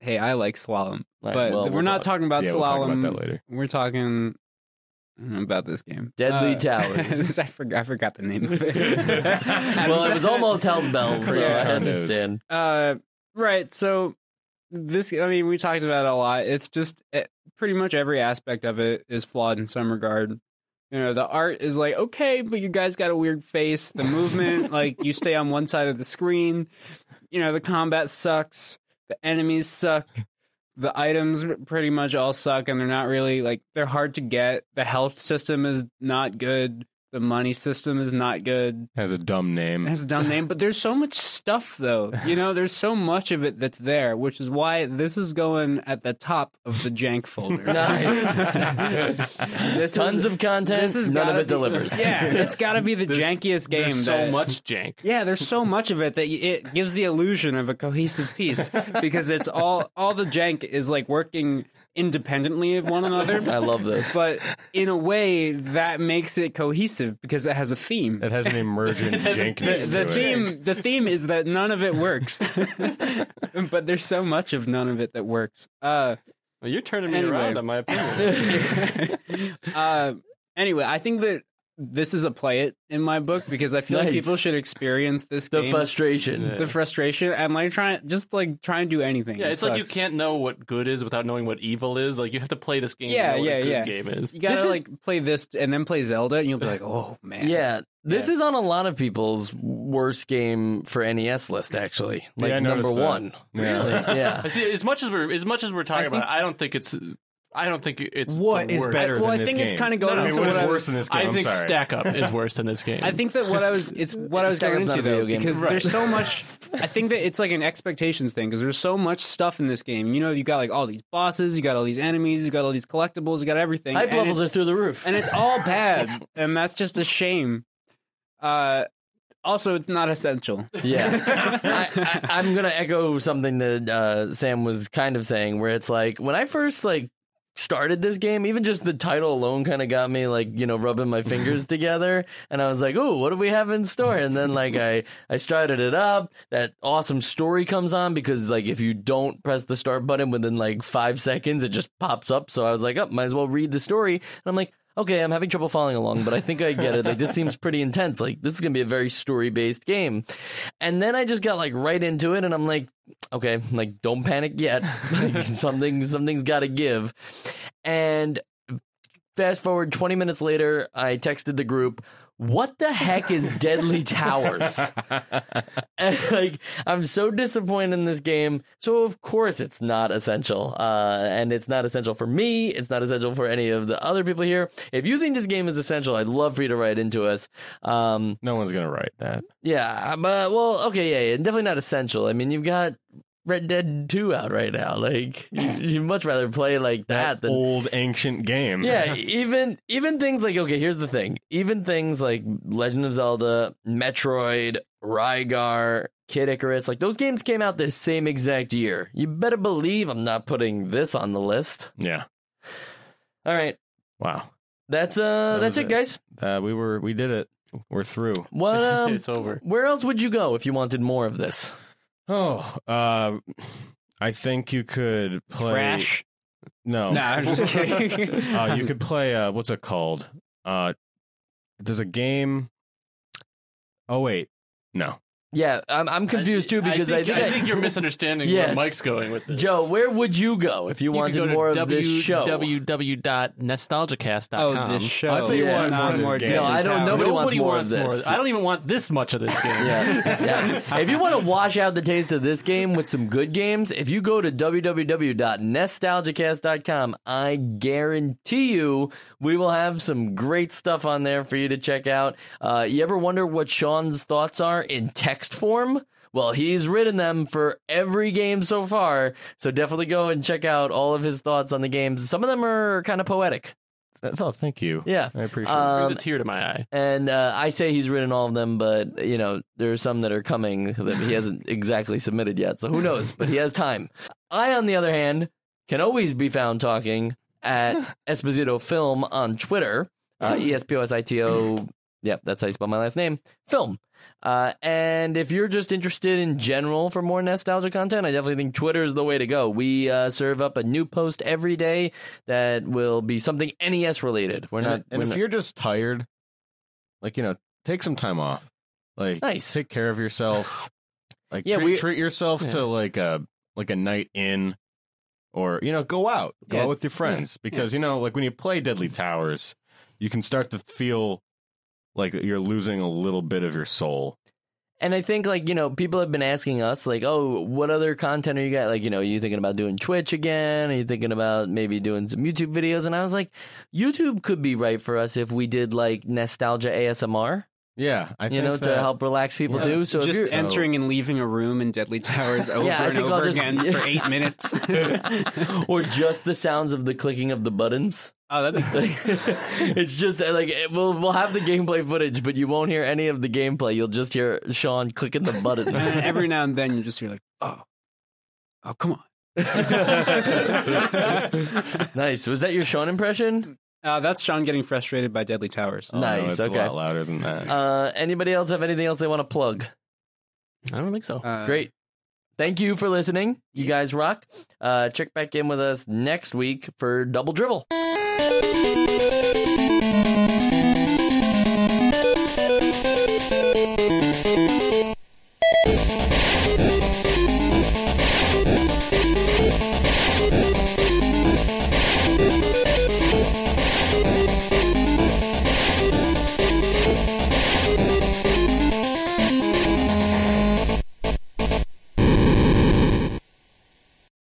hey, I like slalom, Right, but well, we're we'll not talk. talking about yeah, we'll slalom. talk about that later. We're talking about this game. Deadly Uh, Towers. I forgot. I forgot the name of it. well, it was almost Hell's Bells, so Crazy I understand. Uh, right. So this, I mean, we talked about it a lot. It's just it, pretty much every aspect of it is flawed in some regard. You know, the art is like okay, but you guys got a weird face. The movement, like you stay on one side of the screen. You know, the combat sucks. The enemies suck. The items pretty much all suck, and they're not really like they're hard to get. The health system is not good. The money system is not good. Has a dumb name. It has a dumb name, but there's so much stuff though. You know, there's so much of it that's there, which is why this is going at the top of the jank folder. Nice. This Tons is- of content. this is none of it be- delivers. Yeah, it's got to be the jankiest game. There's so that- much jank. Yeah, there's so much of it that it gives the illusion of a cohesive piece because it's all all the jank is like working independently of one another. I love this. But in a way, that makes it cohesive because it has a theme. It has an emergent the, jankness the to it. theme the theme is that none of it works but there's so much of none of it that works uh Well, you're turning me Anyway. around on my opinion. uh anyway i think that this is a play it in my book because i feel like people should experience this the game frustration. the frustration and like try just like try and do anything yeah, It it's like you can't know what good is without knowing what evil is. Like you have to play this game. Yeah, to know what yeah, good yeah. game is. you gotta This is- like play this and then play zelda and you'll be like oh man Yeah, this Yeah. is on a lot of people's worst game for NES list. Actually, like Yeah, I number that. one. Yeah. Really, yeah. See, as much as we're as much as we're talking I think- about, it, I don't think it's I don't think it's What the is worst. better well, than I this think it's kind of No, going no, into what what is I worse was. than this game? I I'm think sorry. Stack Up is worse than this game. I think that what I was it's what I was Stack going Up's not into though because Right. there's so much. I think that it's like an expectations thing because there's so much stuff in this game. You know, you got like all these bosses, you got all these enemies, you got all these collectibles, you got everything. Hype and levels are through the roof. and it's all bad, and that's just a shame. Uh, also, it's not essential. Yeah, I, I, I'm gonna echo something that uh, Sam was kind of saying, where it's like when I first like started this game, even just the title alone kind of got me like you know rubbing my fingers together, and I was like, "Oh, what do we have in store?" And then like I I started it up. That awesome story comes on because like if you don't press the start button within like five seconds, it just pops up. So I was like, "Oh, might as well read the story." And I'm like. Okay, I'm having trouble following along, but I think I get it. Like this seems pretty intense. Like this is gonna be a very story based game. And then I just got like right into it, and I'm like, okay, like don't panic yet. Like, something something's got to give. And fast forward 20 minutes later, I texted the group, "What the heck is Deadly Towers?" like I'm so disappointed in this game. So of course it's not essential, uh, and it's not essential for me. It's not essential for any of the other people here. If you think this game is essential, I'd love for you to write into us. Um, No one's gonna write that. yeah, but well, okay, yeah, yeah, definitely not essential. I mean, you've got Red Dead Two out right now. Like, you, you'd much rather play like that, That than old ancient game. yeah. Even even things like okay, here's the thing. Even things like Legend of Zelda, Metroid, Rygar, Kid Icarus, like those games came out the same exact year. You better believe I'm not putting this on the list. Yeah. All right, Wow. that's uh, That that's it, it. guys. Uh, we were we did it. We're through. What um, it's over. where else would you go if you wanted more of this? Oh, uh, I think you could play. Crash. No, Nah, I'm just kidding. uh, you could play. Uh, what's it called? Uh, there's a game. Oh wait, no. Yeah, I'm I'm confused too because I think, I think you're misunderstanding Yes. where Mike's going with this. Joe, where would you go if you, you wanted could go more to of this show? www.nostalgicast.com. oh, this show. I'll tell you Yeah. what, Not more more game. No, I don't- nobody Nobody wants more of wants this. I don't even want this much of this game. Yeah, yeah. If you want to wash out the taste of this game with some good games, if you go to www.nostalgicast.com, I guarantee you we will have some great stuff on there for you to check out. Uh, you ever wonder what Sean's thoughts are in text form? Well, he's written them for every game so far, so definitely go and check out all of his thoughts on the games. Some of them are kind of poetic. Oh, thank you. Yeah. I appreciate Um, There's a tear to my eye. And uh, I say he's written all of them, but you know there are some that are coming that he hasn't exactly submitted yet. So who knows? But he has time. I, on the other hand, can always be found talking at Esposito Film on Twitter. Uh, E S P O S I T O. Yep, that's how you spell my last name. Film. Uh, and if you're just interested in general for more nostalgia content, I definitely think Twitter is the way to go. We uh, serve up a new post every day that will be something NES related. We're it. not. And, and we're if not- you're just tired, like you know, take some time off. Like, Nice. take care of yourself. Like, Yeah, treat, we- treat yourself Yeah. to like a like a night in, or you know, go out, go Yeah. out with your friends because you know, like when you play Deadly Towers, you can start to feel like you're losing a little bit of your soul. And I think like, you know, people have been asking us like, "Oh, what other content are you got? Like, you know, are you thinking about doing Twitch again? Are you thinking about maybe doing some YouTube videos?" And I was like, YouTube could be right for us if we did like nostalgia ASMR, Yeah, I you think know, that, to help relax people Yeah. too. So if just you're entering and leaving a room in Deadly Towers over Yeah, and over just- again for eight minutes. or just the sounds of the clicking of the buttons. Oh, that'd be cool. it's just uh, like it- we'll we'll have the gameplay footage, but you won't hear any of the gameplay. You'll just hear Sean clicking the buttons. And every now and then you just hear like, oh, oh, come on. nice. Was that your Sean impression? Uh, that's Sean getting frustrated by Deadly Towers. Oh, no, Nice, it's okay. a lot louder than that. Uh, anybody else have anything else they want to plug? I don't think so. Uh, Great. Thank you for listening. You guys rock. Uh, check back in with us next week for Double Dribble.